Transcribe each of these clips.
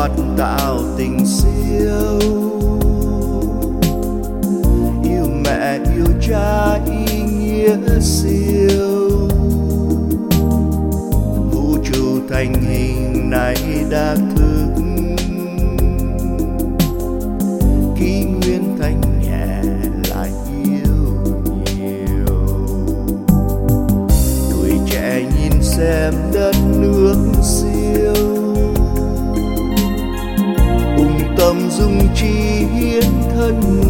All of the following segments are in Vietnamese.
Phật tạo tình siêu. Yêu mẹ, yêu cha, ý nghĩa siêu. Vũ trụ thành hình này đã thương dùng chi hiến thân.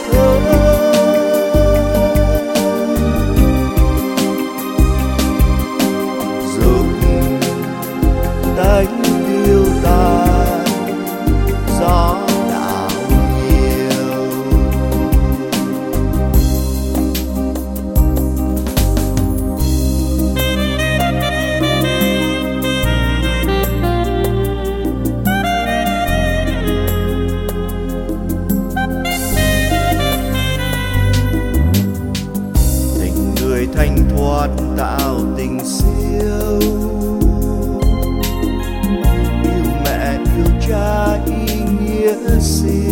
tạo tình siêu. Yêu mẹ yêu cha ý nghĩa siêu.